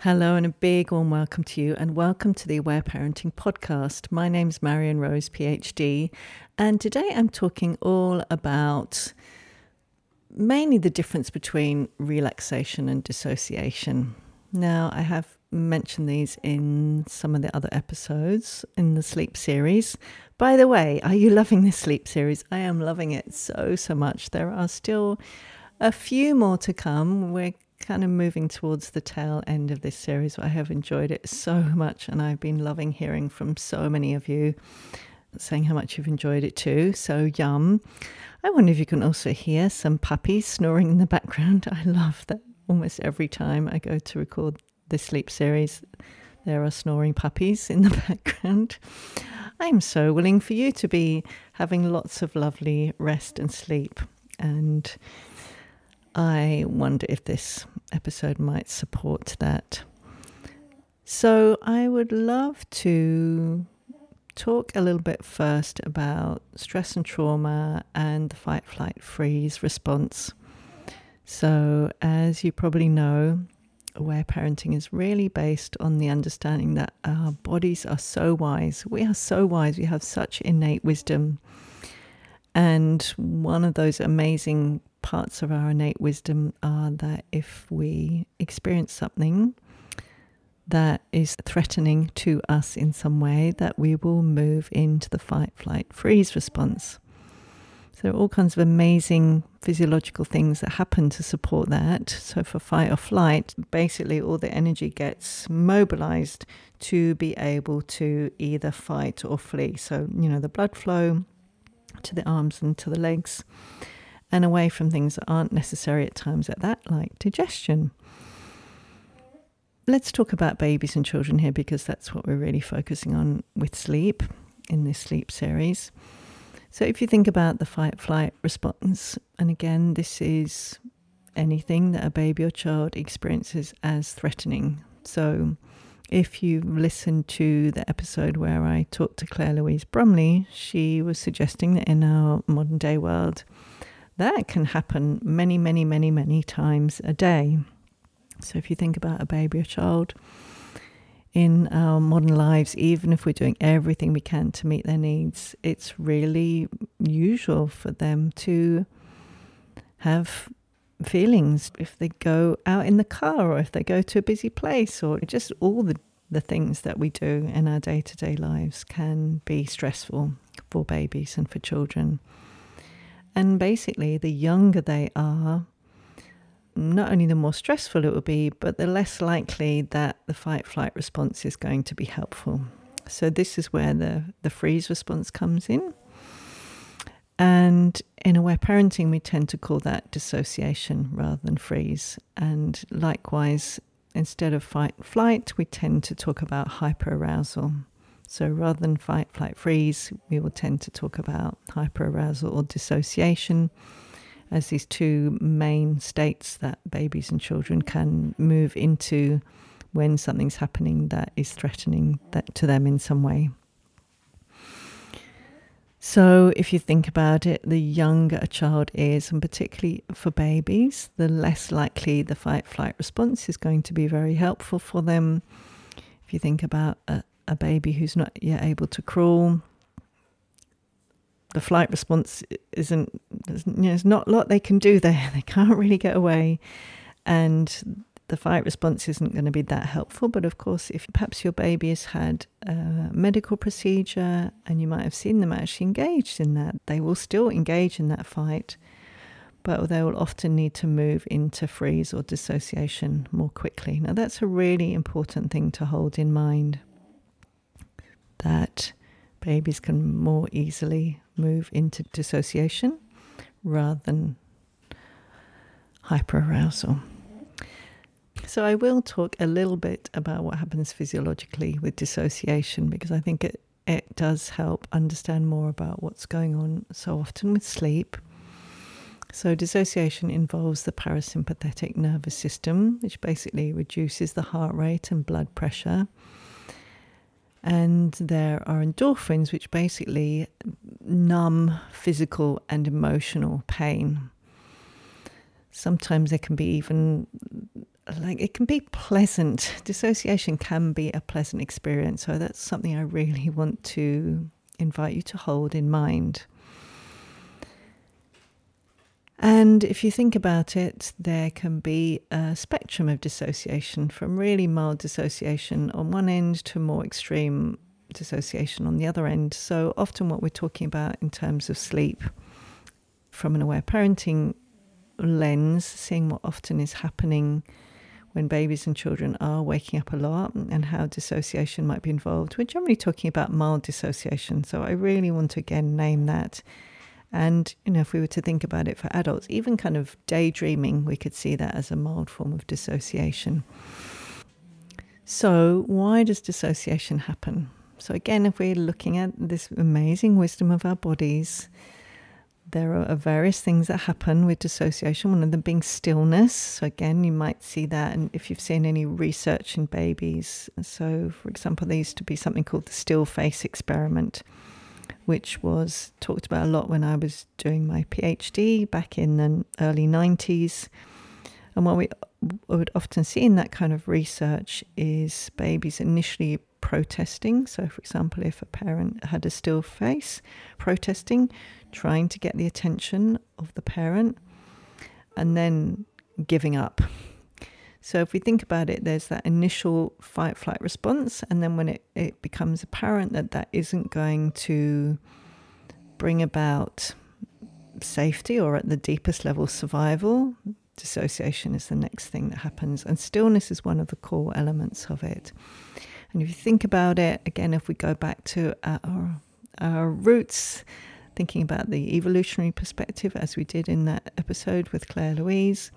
Hello, and a big warm welcome to you, and welcome to the Aware Parenting Podcast. My name's Marion Rose, PhD, and today I'm talking all about mainly the difference between relaxation and dissociation. Now, I have mentioned these in some of the other episodes in the sleep series. By the way, are you loving this sleep series? I am loving it so, so much. There are still a few more to come. We're kind of moving towards the tail end of this series. I have enjoyed it so much, and I've been loving hearing from so many of you saying how much you've enjoyed it too. So, yum. I wonder if you can also hear some puppies snoring in the background. I love that almost every time I go to record this sleep series, there are snoring puppies in the background. I'm so willing for you to be having lots of lovely rest and sleep. And I wonder if this episode might support that. So, I would love to talk a little bit first about stress and trauma and the fight, flight, freeze response. So, as you probably know, aware parenting is really based on the understanding that our bodies are so wise. We are so wise. We have such innate wisdom. And one of those amazing parts of our innate wisdom are that if we experience something that is threatening to us in some way, that we will move into the fight, flight, freeze response. So, all kinds of amazing physiological things that happen to support that. So, for fight or flight, basically all the energy gets mobilized to be able to either fight or flee. So, you know, the blood flow to the arms and to the legs and away from things that aren't necessary at times at that, like digestion. Let's talk about babies and children here because that's what we're really focusing on with sleep in this sleep series. So, if you think about the fight flight response, and again, this is anything that a baby or child experiences as threatening. So, if you listened to the episode where I talked to Claire Louise Brumley, she was suggesting that in our modern day world, that can happen many, many, many, many times a day. So if you think about a baby or child in our modern lives, even if we're doing everything we can to meet their needs, it's really usual for them to have feelings if they go out in the car or if they go to a busy place or just all the, the things that we do in our day to day lives can be stressful for babies and for children. And basically, the younger they are, not only the more stressful it will be, but the less likely that the fight flight response is going to be helpful. So, this is where the, the freeze response comes in. And in aware parenting, we tend to call that dissociation rather than freeze. And likewise, instead of fight flight, we tend to talk about hyperarousal. So rather than fight, flight, freeze, we will tend to talk about hyperarousal or dissociation as these two main states that babies and children can move into when something's happening that is threatening that to them in some way. So, if you think about it, the younger a child is, and particularly for babies, the less likely the fight flight response is going to be very helpful for them. If you think about a, a baby who's not yet able to crawl, the flight response isn't, there's, you know, there's not a lot they can do there. They can't really get away. And the fight response isn't going to be that helpful. But of course, if perhaps your baby has had a medical procedure and you might have seen them actually engaged in that, they will still engage in that fight, but they will often need to move into freeze or dissociation more quickly. Now, that's a really important thing to hold in mind that babies can more easily move into dissociation rather than hyperarousal. So, I will talk a little bit about what happens physiologically with dissociation because I think it, it does help understand more about what's going on so often with sleep. So, dissociation involves the parasympathetic nervous system, which basically reduces the heart rate and blood pressure and there are endorphins, which basically numb physical and emotional pain. Sometimes there can be even like it can be pleasant. Dissociation can be a pleasant experience. So that's something I really want to invite you to hold in mind. And if you think about it, there can be a spectrum of dissociation from really mild dissociation on one end to more extreme dissociation on the other end. So, often, what we're talking about in terms of sleep from an aware parenting lens, seeing what often is happening when babies and children are waking up a lot and how dissociation might be involved. We're generally talking about mild dissociation. So I really want to again name that. And, you know, if we were to think about it for adults, even kind of daydreaming, we could see that as a mild form of dissociation. So, why does dissociation happen? So, again, if we're looking at this amazing wisdom of our bodies, there are various things that happen with dissociation, one of them being stillness. So, again, you might see that and if you've seen any research in babies. So, for example, there used to be something called the still face experiment, which was talked about a lot when I was doing my PhD back in the early 90s. And what we would often see in that kind of research is babies initially protesting. So, for example, if a parent had a still face, protesting, trying to get the attention of the parent, and then giving up. So, if we think about it, there's that initial fight flight response, and then when it, it becomes apparent that that isn't going to bring about safety or at the deepest level survival, dissociation is the next thing that happens. And stillness is one of the core elements of it. And if you think about it, again, if we go back to our, our roots, thinking about the evolutionary perspective, as we did in that episode with Claire Louise,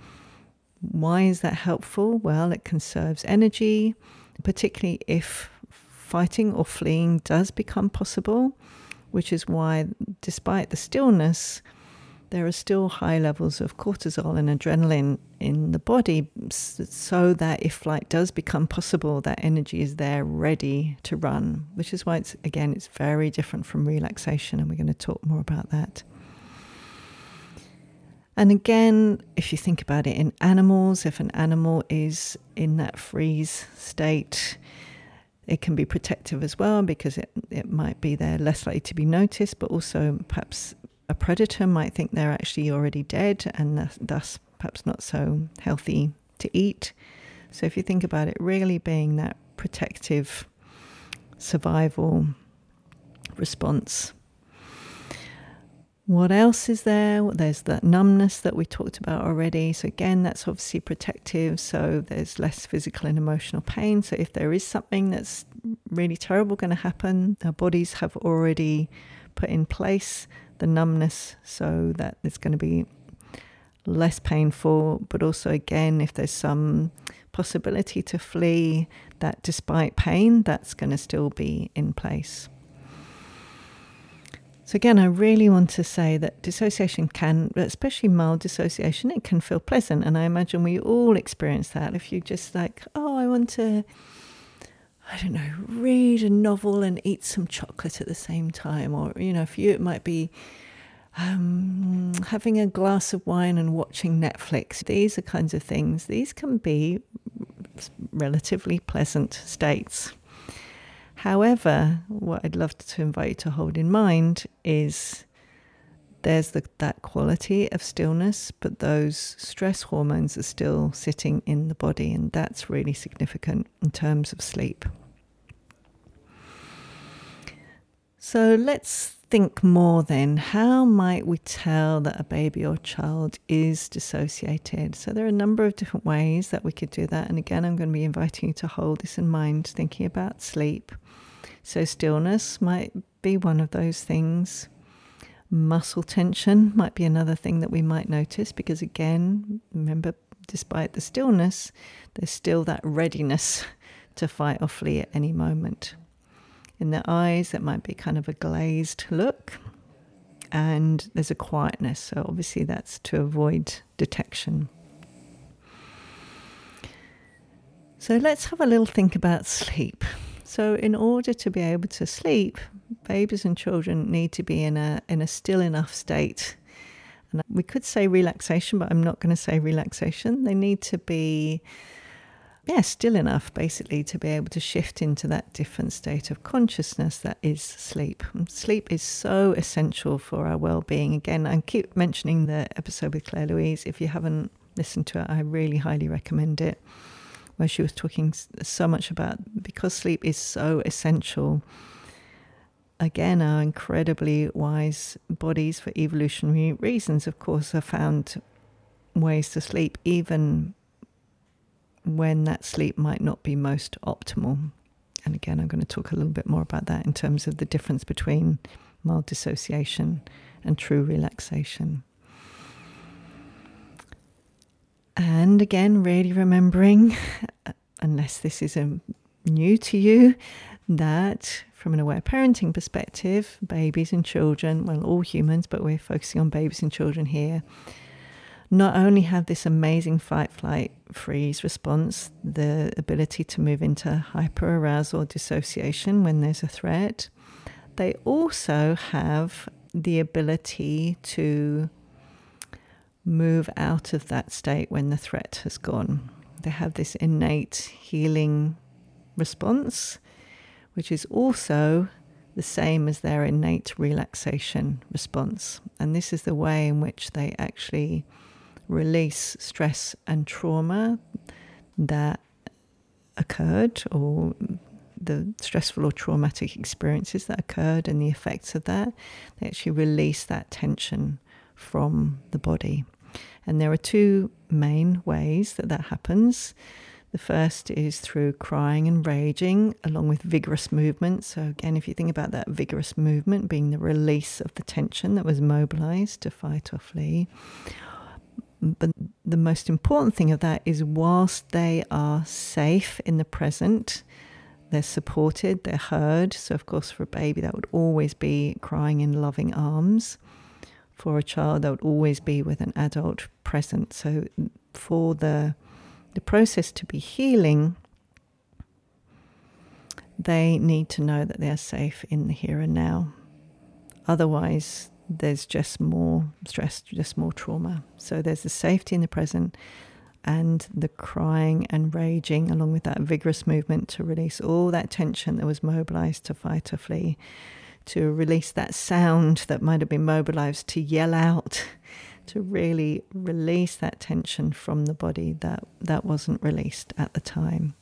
why is that helpful? Well, it conserves energy, particularly if fighting or fleeing does become possible, which is why, despite the stillness, there are still high levels of cortisol and adrenaline in the body so that if flight does become possible that energy is there ready to run which is why it's again it's very different from relaxation and we're going to talk more about that and again if you think about it in animals if an animal is in that freeze state it can be protective as well because it, it might be there less likely to be noticed, but also perhaps a predator might think they're actually already dead and thus perhaps not so healthy to eat. So if you think about it really being that protective survival response. What else is there? There's that numbness that we talked about already. So, again, that's obviously protective. So, there's less physical and emotional pain. So, if there is something that's really terrible going to happen, our bodies have already put in place the numbness so that it's going to be less painful, but also, again, if there's some possibility to flee, that despite pain, that's going to still be in place. So, again, I really want to say that dissociation can, especially mild dissociation, it can feel pleasant. And I imagine we all experience that. If you just like, oh, I want to I don't know, read a novel and eat some chocolate at the same time. Or, you know, for you, it might be um, having a glass of wine and watching Netflix. These are kinds of things. These can be relatively pleasant states. However, what I'd love to invite you to hold in mind is there's the, that quality of stillness, but those stress hormones are still sitting in the body, and that's really significant in terms of sleep. So let's think more then. How might we tell that a baby or child is dissociated? So there are a number of different ways that we could do that. And again, I'm going to be inviting you to hold this in mind, thinking about sleep. So stillness might be one of those things Muscle tension might be another thing that we might notice because, again, remember, despite the stillness, there's still that readiness to fight or flee at any moment. In the eyes, that might be kind of a glazed look, and there's a quietness. So, obviously, that's to avoid detection. So, let's have a little think about sleep. So, in order to be able to sleep, babies and children need to be in a in a still enough state. And we could say relaxation, but I'm not going to say relaxation. They need to be yeah, still enough basically to be able to shift into that different state of consciousness that is sleep. sleep is so essential for our well being. Again, I keep mentioning the episode with Claire Louise. If you haven't listened to it, I really highly recommend it, where she was talking so much about because sleep is so essential. Again, our incredibly wise bodies, for evolutionary reasons, of course, have found ways to sleep even when that sleep might not be most optimal. And again, I'm going to talk a little bit more about that in terms of the difference between mild dissociation and true relaxation. And again, really remembering, unless this is um, new to you, that from an aware parenting perspective, babies and children, well, all humans, but we're focusing on babies and children here, not only have this amazing fight, flight, freeze response, the ability to move into hyperarousal or dissociation when there's a threat, they also have the ability to move out of that state when the threat has gone. They have this innate healing response, which is also the same as their innate relaxation response. And this is the way in which they actually release stress and trauma that occurred or the stressful or traumatic experiences that occurred and the effects of that, they actually release that tension from the body. And there are two main ways that that happens. The first is through crying and raging, along with vigorous movement. So, again, if you think about that vigorous movement being the release of the tension that was mobilized to fight or flee, but the most important thing of that is whilst they are safe in the present, they're supported, they're heard. So, of course, for a baby, that would always be crying in loving arms. For a child, that would always be with an adult present. So, for the the process to be healing, they need to know that they're safe in the here and now. Otherwise, there's just more stress, just more trauma. So there's the safety in the present and the crying and raging, along with that vigorous movement to release all that tension that was mobilized to fight or flee, to release that sound that might have been mobilized to yell out, to really release that tension from the body that, that wasn't released at the time.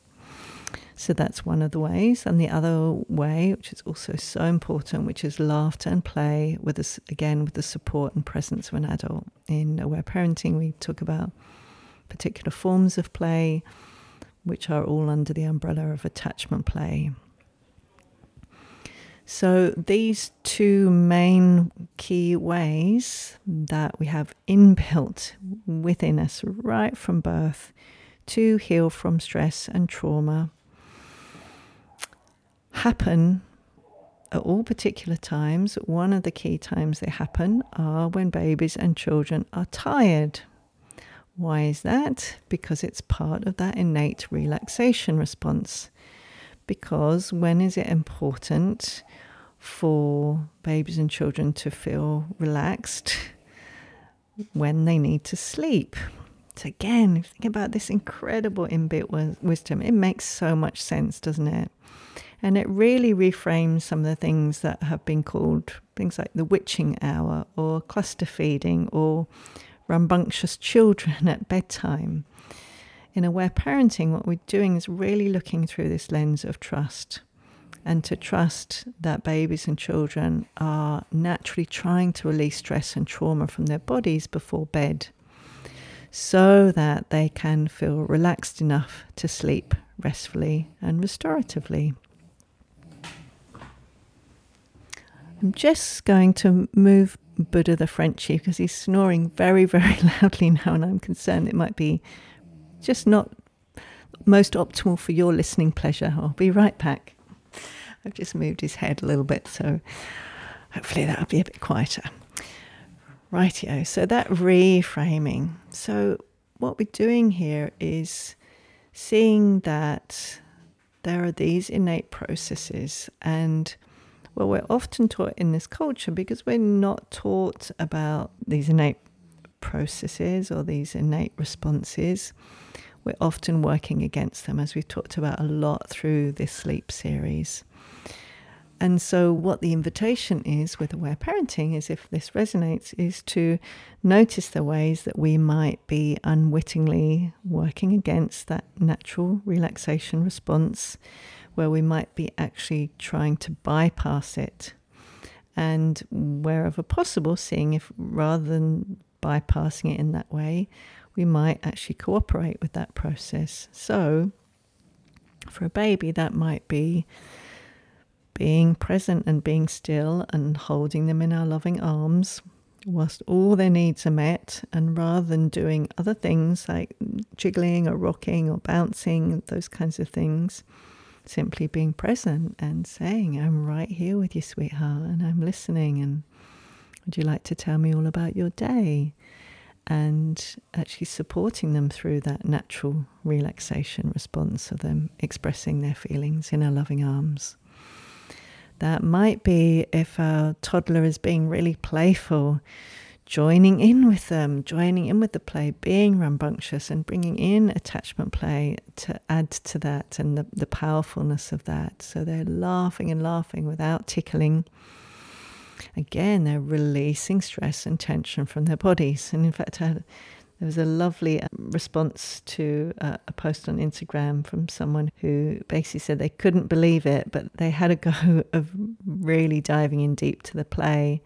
So that's one of the ways. And the other way, which is also so important, which is laughter and play with us again with the support and presence of an adult. In aware parenting, we talk about particular forms of play, which are all under the umbrella of attachment play. So, these two main key ways that we have inbuilt within us right from birth to heal from stress and trauma happen at all particular times. One of the key times they happen are when babies and children are tired. Why is that? Because it's part of that innate relaxation response. Because when is it important for babies and children to feel relaxed? When they need to sleep. So, again, think about this incredible inbuilt wisdom. It makes so much sense, doesn't it? And it really reframes some of the things that have been called things like the witching hour or cluster feeding or rambunctious children at bedtime. In aware parenting, what we're doing is really looking through this lens of trust and to trust that babies and children are naturally trying to release stress and trauma from their bodies before bed so that they can feel relaxed enough to sleep restfully and restoratively. I'm just going to move Buddha the Frenchie because he's snoring very, very loudly now, and I'm concerned it might be just not most optimal for your listening pleasure. I'll be right back. I've just moved his head a little bit, so hopefully that'll be a bit quieter. Rightio. So that reframing. So what we're doing here is seeing that there are these innate processes and well, we're often taught in this culture because we're not taught about these innate processes or these innate responses. we're often working against them, as we've talked about a lot through this sleep series. And so, what the invitation is with aware parenting is if this resonates, is to notice the ways that we might be unwittingly working against that natural relaxation response, where we might be actually trying to bypass it. And wherever possible, seeing if rather than bypassing it in that way, we might actually cooperate with that process. So, for a baby, that might be being present and being still and holding them in our loving arms whilst all their needs are met. And rather than doing other things like jiggling or rocking or bouncing, those kinds of things, simply being present and saying, I'm right here with you, sweetheart, and I'm listening. And would you like to tell me all about your day? And actually supporting them through that natural relaxation response of them expressing their feelings in our loving arms. That might be if a toddler is being really playful, joining in with them, joining in with the play, being rambunctious, and bringing in attachment play to add to that and the, the powerfulness of that. So they're laughing and laughing without tickling. Again, they're releasing stress and tension from their bodies. And in fact, I there was a lovely uh, response to uh, a post on Instagram from someone who basically said they couldn't believe it, but they had a go of really diving in deep to the play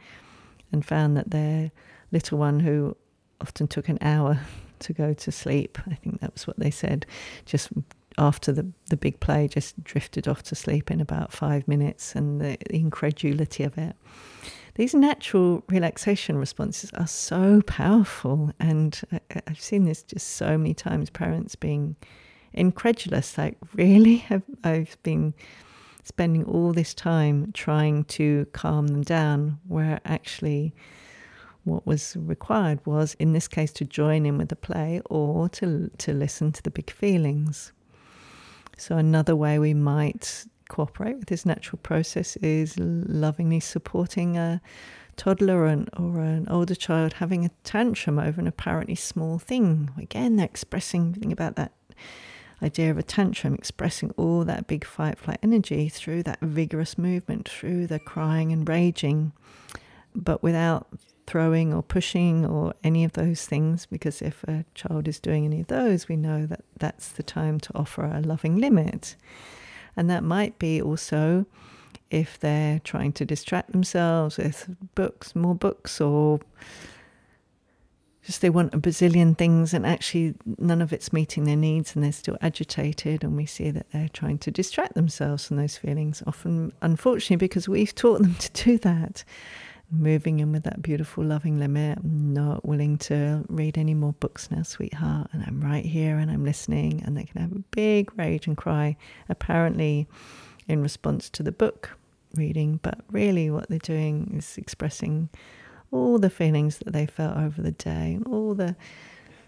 and found that their little one, who often took an hour to go to sleep, I think that was what they said, just after the, the big play, just drifted off to sleep in about five minutes and the incredulity of it these natural relaxation responses are so powerful. And I, have seen this just so many times parents being incredulous like, really? Have, I've been spending all this time trying to calm them down, where actually what was required was, in this case, to join in with the play or to, to listen to the big feelings. So, another way we might cooperate with this natural process is lovingly supporting a toddler or an, or an older child having a tantrum over an apparently small thing. Again, they're expressing, think about that idea of a tantrum, expressing all that big fight flight energy through that vigorous movement, through the crying and raging, but without throwing or pushing or any of those things. Because if a child is doing any of those, we know that that's the time to offer a loving limit. And that might be also if they're trying to distract themselves with books, more books, or just they want a bazillion things and actually none of it's meeting their needs and they're still agitated and we see that they're trying to distract themselves from those feelings often unfortunately because we've taught them to do that moving in with that beautiful loving limit i'm not willing to read any more books now sweetheart and i'm right here and i'm listening and they can have a big rage and cry apparently in response to the book reading. But really what they're doing is expressing all the feelings that they felt over the day all the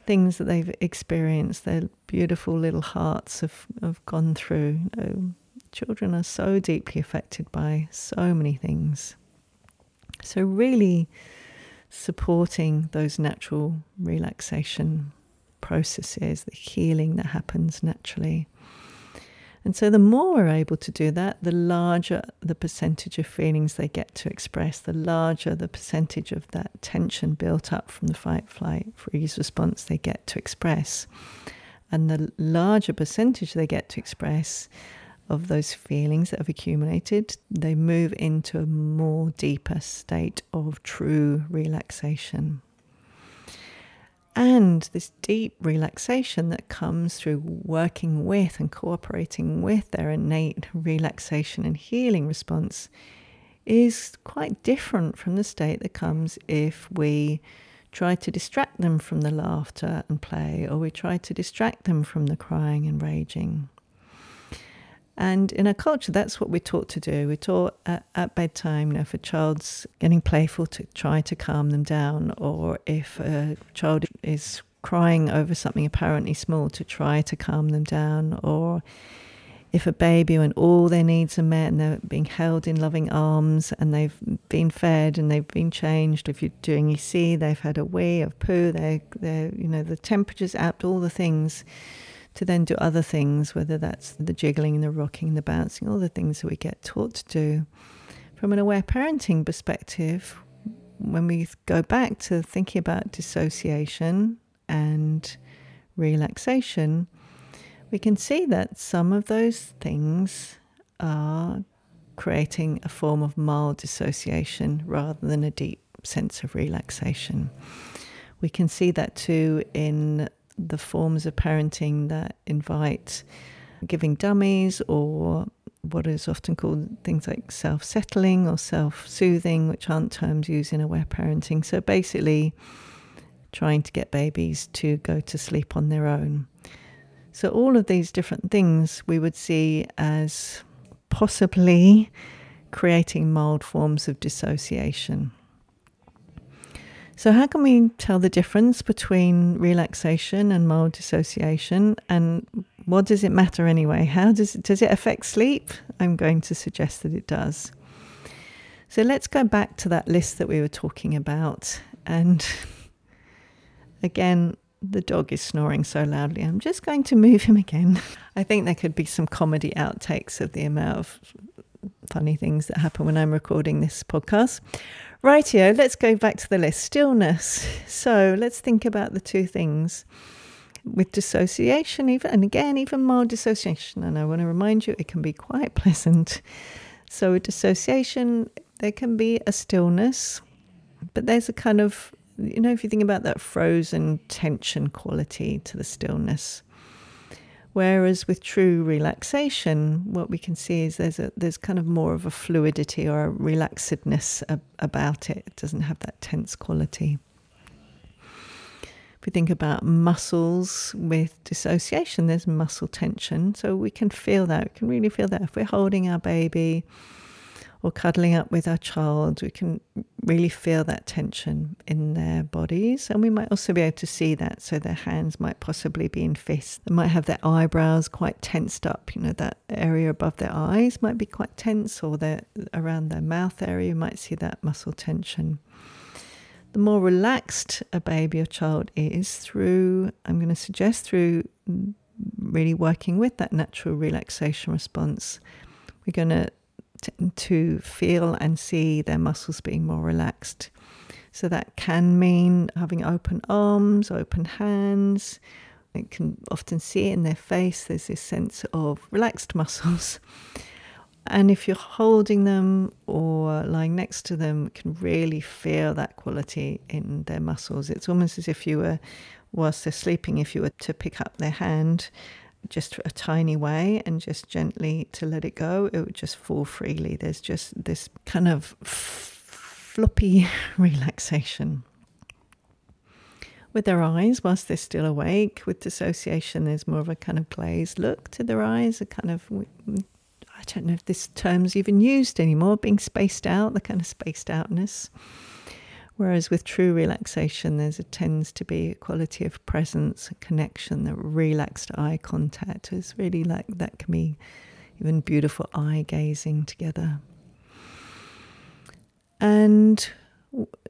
things that they've experienced their beautiful little hearts have, have gone through. You know, children are so deeply affected by so many things so, really supporting those natural relaxation processes, the healing that happens naturally. And so, the more we're able to do that, the larger the percentage of feelings they get to express, the larger the percentage of that tension built up from the fight, flight, freeze response they get to express. And the larger percentage they get to express, of those feelings that have accumulated, they move into a more deeper state of true relaxation. And this deep relaxation that comes through working with and cooperating with their innate relaxation and healing response is quite different from the state that comes if we try to distract them from the laughter and play, or we try to distract them from the crying and raging. And in our culture, that's what we're taught to do. We're taught at, at, bedtime, you know, if a child's getting playful, to try to calm them down, or if a child is crying over something apparently small, to try to calm them down, or if a baby, when all their needs are met and they're being held in loving arms and they've been fed and they've been changed, if you're doing EC, they've had a wee of poo, they're, they're, you know, the temperature's up, all the things to then do other things, whether that's the jiggling, the rocking, the bouncing, all the things that we get taught to do. From an aware parenting perspective, when we go back to thinking about dissociation and relaxation, we can see that some of those things are creating a form of mild dissociation rather than a deep sense of relaxation. We can see that too in the forms of parenting that invite giving dummies or what is often called things like self settling or self soothing, which aren't terms used in aware parenting. So basically, trying to get babies to go to sleep on their own. So, all of these different things we would see as possibly creating mild forms of dissociation. So, how can we tell the difference between relaxation and mild dissociation? And what does it matter anyway? How does it, does it affect sleep? I'm going to suggest that it does. So, let's go back to that list that we were talking about. And again, the dog is snoring so loudly. I'm just going to move him again. I think there could be some comedy outtakes of the amount of funny things that happen when I'm recording this podcast. Rightio, let's go back to the list. Stillness. So let's think about the two things with dissociation, even and again, even mild dissociation. And I want to remind you, it can be quite pleasant. So with dissociation, there can be a stillness, but there's a kind of you know, if you think about that frozen tension quality to the stillness. Whereas with true relaxation, what we can see is there's a there's kind of more of a fluidity or a relaxedness ab- about it. It doesn't have that tense quality. If we think about muscles with dissociation, there's muscle tension, so we can feel that. We can really feel that if we're holding our baby or cuddling up with our child, we can really feel that tension in their bodies. And we might also be able to see that. So their hands might possibly be in fists. They might have their eyebrows quite tensed up. You know, that area above their eyes might be quite tense, or their, around their mouth area, you might see that muscle tension. The more relaxed a baby or child is through, I'm going to suggest through really working with that natural relaxation response, we're going to to feel and see their muscles being more relaxed. So that can mean having open arms, open hands. You can often see in their face. There's this sense of relaxed muscles. And if you're holding them or lying next to them, can really feel that quality in their muscles. It's almost as if you were, whilst they're sleeping, if you were to pick up their hand just a tiny way and just gently to let it go, it would just fall freely. There's just this kind of floppy relaxation. With their eyes, whilst they're still awake, with dissociation, there's more of a kind of glazed look to their eyes, a kind of, I don't know if this term's even used anymore, being spaced out, the kind of spaced outness. Whereas with true relaxation, there's a tends to be a quality of presence, a connection, that relaxed eye contact is really like that can be even beautiful eye gazing together. And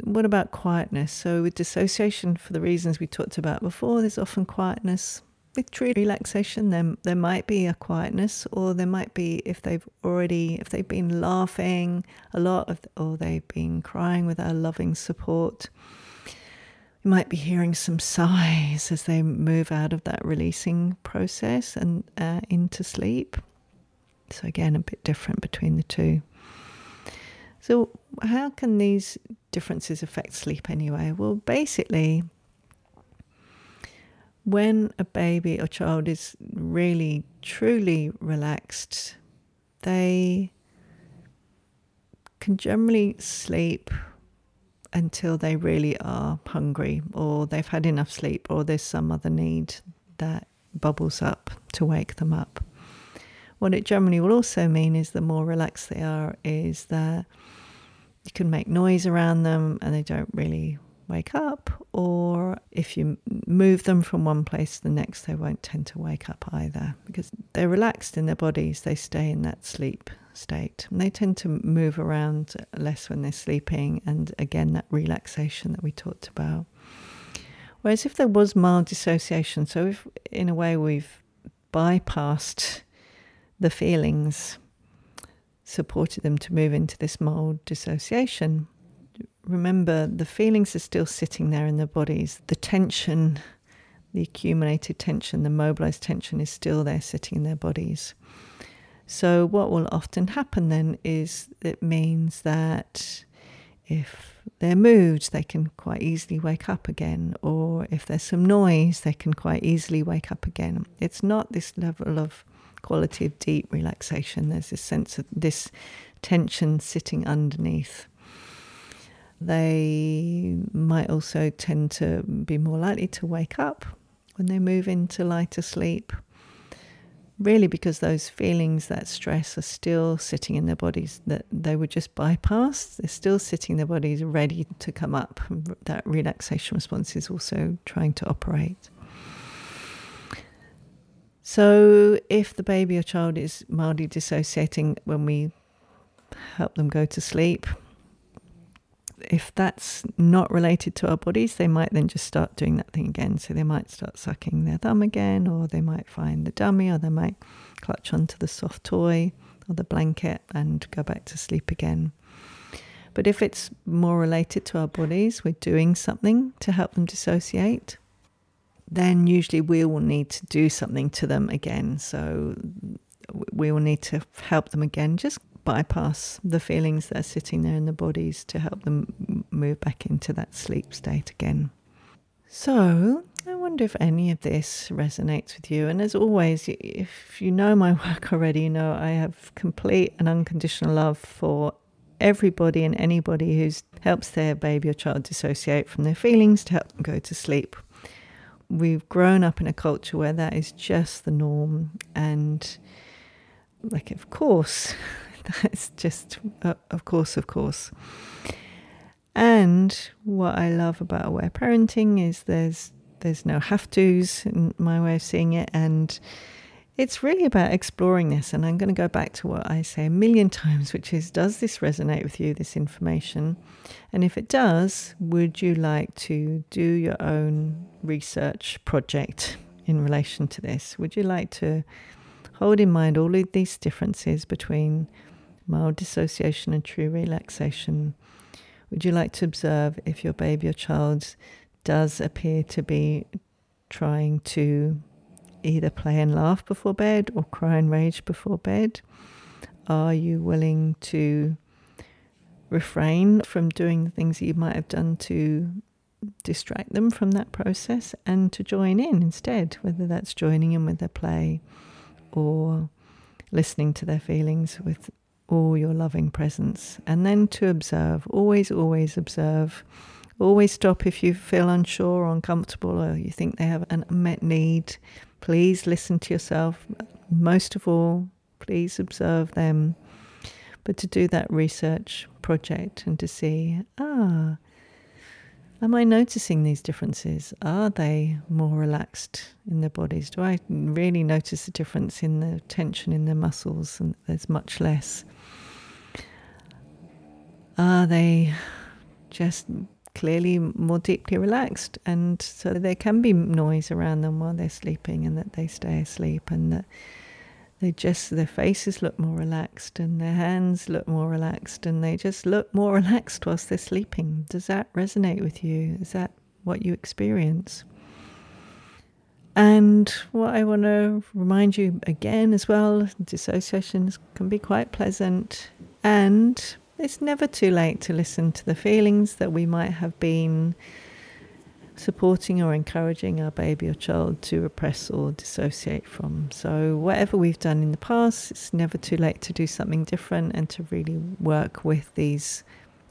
what about quietness? So, with dissociation, for the reasons we talked about before, there's often quietness with true relaxation, there, there might be a quietness, or there might be if they've already, if they've been laughing a lot, of, or they've been crying with our loving support. You might be hearing some sighs as they move out of that releasing process and uh, into sleep. So, again, a bit different between the two. So, how can these differences affect sleep anyway? Well, basically, when a baby or child is really truly relaxed, they can generally sleep until they really are hungry or they've had enough sleep or there's some other need that bubbles up to wake them up. What it generally will also mean is the more relaxed they are, is that you can make noise around them and they don't really wake up, or if you move them from one place to the next, they won't tend to wake up either because they're relaxed in their bodies, they stay in that sleep state. And they tend to move around less when they're sleeping, and again, that relaxation that we talked about. Whereas if there was mild dissociation, so if in a way we've bypassed the feelings, supported them to move into this mild dissociation. Remember, the feelings are still sitting there in their bodies. The tension, the accumulated tension, the mobilized tension is still there sitting in their bodies. So, what will often happen then is it means that if they're moved, they can quite easily wake up again, or if there's some noise, they can quite easily wake up again. It's not this level of quality of deep relaxation, there's this sense of this tension sitting underneath. They might also tend to be more likely to wake up when they move into lighter sleep really because those feelings, that stress, are still sitting in their bodies, that they were just bypassed. They're still sitting in their bodies, ready to come up. That relaxation response is also trying to operate. So, if the baby or child is mildly dissociating when we help them go to sleep, if that's not related to our bodies, they might then just start doing that thing again. So they might start sucking their thumb again, or they might find the dummy, or they might clutch onto the soft toy or the blanket and go back to sleep again. But if it's more related to our bodies, we're doing something to help them dissociate, then usually we will need to do something to them again. So we will need to help them again, just bypass the feelings that are sitting there in the bodies to help them move back into that sleep state again. So, I wonder if any of this resonates with you. And as always, if you know my work already, you know I have complete and unconditional love for everybody and anybody who helps their baby or child dissociate from their feelings to help them go to sleep. We've grown up in a culture where that is just the norm. And, like, of course, That's just, uh, of course, of course. And what I love about aware parenting is there's there's no have tos in my way of seeing it, and it's really about exploring this. And I'm going to go back to what I say a million times, which is, does this resonate with you? This information, and if it does, would you like to do your own research project in relation to this? Would you like to hold in mind all of these differences between mild dissociation and true relaxation. Would you like to observe if your baby or child does appear to be trying to either play and laugh before bed or cry and rage before bed? Are you willing to refrain from doing the things that you might have done to distract them from that process and to join in instead, whether that's joining in with their play or listening to their feelings with all your loving presence. And then to observe, always, always observe. Always stop if you feel unsure or uncomfortable or you think they have an unmet need. Please listen to yourself. Most of all, please observe them. But to do that research project and to see, ah, Am I noticing these differences? Are they more relaxed in their bodies? Do I really notice a difference in the tension in their muscles and there's much less? Are they just clearly more deeply relaxed? And so there can be noise around them while they're sleeping and that they stay asleep and that they just their faces look more relaxed and their hands look more relaxed and they just look more relaxed whilst they're sleeping does that resonate with you is that what you experience and what I want to remind you again as well dissociations can be quite pleasant and it's never too late to listen to the feelings that we might have been supporting or encouraging our baby or child to repress or dissociate from. So, whatever we've done in the past, it's never too late to do something different and to really work with these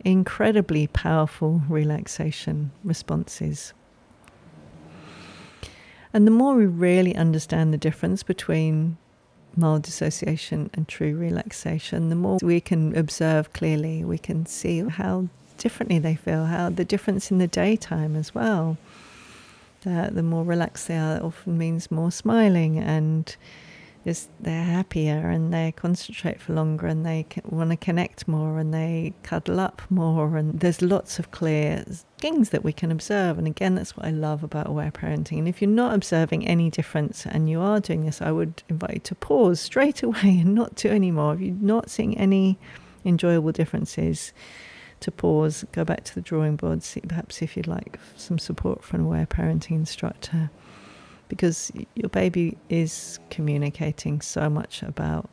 incredibly powerful relaxation responses. And the more we really understand the difference between mild dissociation and true relaxation, the more we can observe clearly, we can see how differently they feel, how the difference in the daytime as well. The more relaxed they are, often means more smiling and just they're happier and they concentrate for longer and they want to connect more and they cuddle up more and there's lots of clear things that we can observe. And again that's what I love about aware parenting. And if you're not observing any difference and you are doing this I would invite you to pause straight away and not do anymore if you're not seeing any enjoyable differences to pause go back to the drawing board see perhaps if you'd like some support from aware parenting instructor because your baby is communicating so much about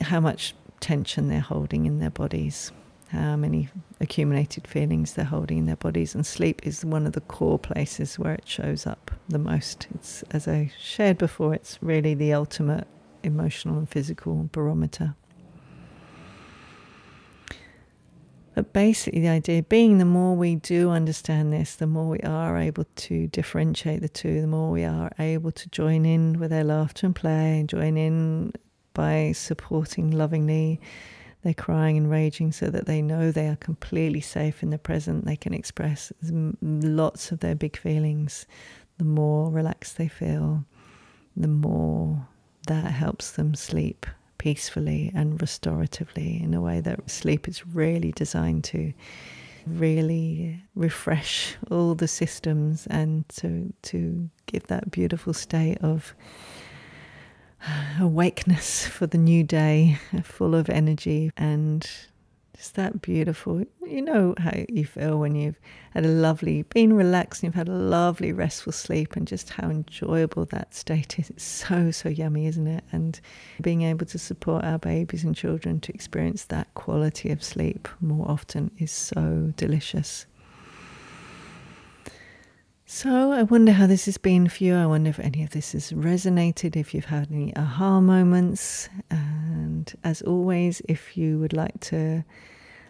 how much tension they're holding in their bodies, how many accumulated feelings they're holding in their bodies, and sleep is one of the core places where it shows up the most. It's, as I shared before, it's really the ultimate emotional and physical barometer. But basically, the idea being the more we do understand this, the more we are able to differentiate the two, the more we are able to join in with their laughter and play, and join in by supporting lovingly their crying and raging so that they know they are completely safe in the present. They can express lots of their big feelings. The more relaxed they feel, the more that helps them sleep peacefully and restoratively in a way that sleep is really designed to really refresh all the systems and to to give that beautiful state of awakeness for the new day full of energy and is that beautiful? You know how you feel when you've had a lovely, been relaxed, and you've had a lovely, restful sleep, and just how enjoyable that state is. It's so, so yummy, isn't it? And being able to support our babies and children to experience that quality of sleep more often is so delicious. So, I wonder how this has been for you. I wonder if any of this has resonated, if you've had any aha moments. And as always, if you would like to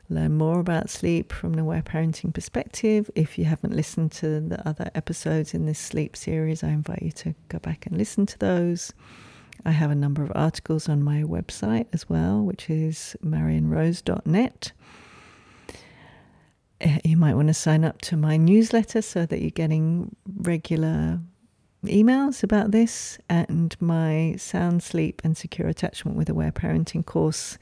learn more about sleep from an aware parenting perspective, if you haven't listened to the other episodes in this sleep series, I invite you to go back and listen to those. I have a number of articles on my website as well, which is marionrose.net. Eh, you might want to sign up to my newsletter so that you're getting regular emails about this and my sound sleep and secure attachment with aware parenting course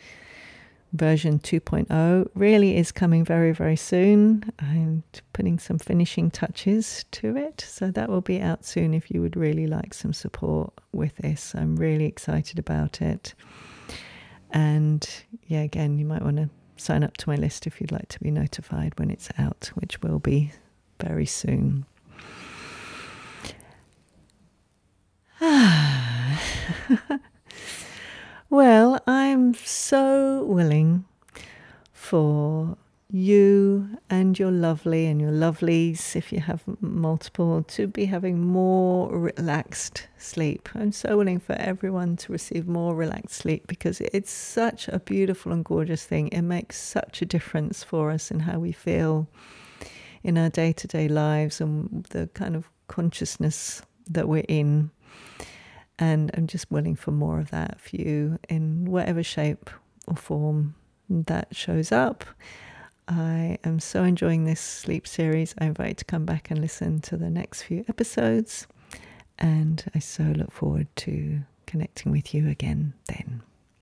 version 2.0 really is coming very very soon. I'm putting some finishing touches to it so that will be out soon if you would really like some support with this. I'm really excited about it. And yeah again you might want to sign up to my list if you'd like to be notified when it's out, which will be very soon. well, I'm so willing for you and your lovely and your lovelies, if you have multiple, to be having more relaxed sleep. I'm so willing for everyone to receive more relaxed sleep because it's such a beautiful and gorgeous thing. It makes such a difference for us in how we feel in our day to day lives and the kind of consciousness that we're in. And I'm just willing for more of that for you in whatever shape or form that shows up. I am so enjoying this sleep series. I invite you to come back and listen to the next few episodes. And I so look forward to connecting with you again then.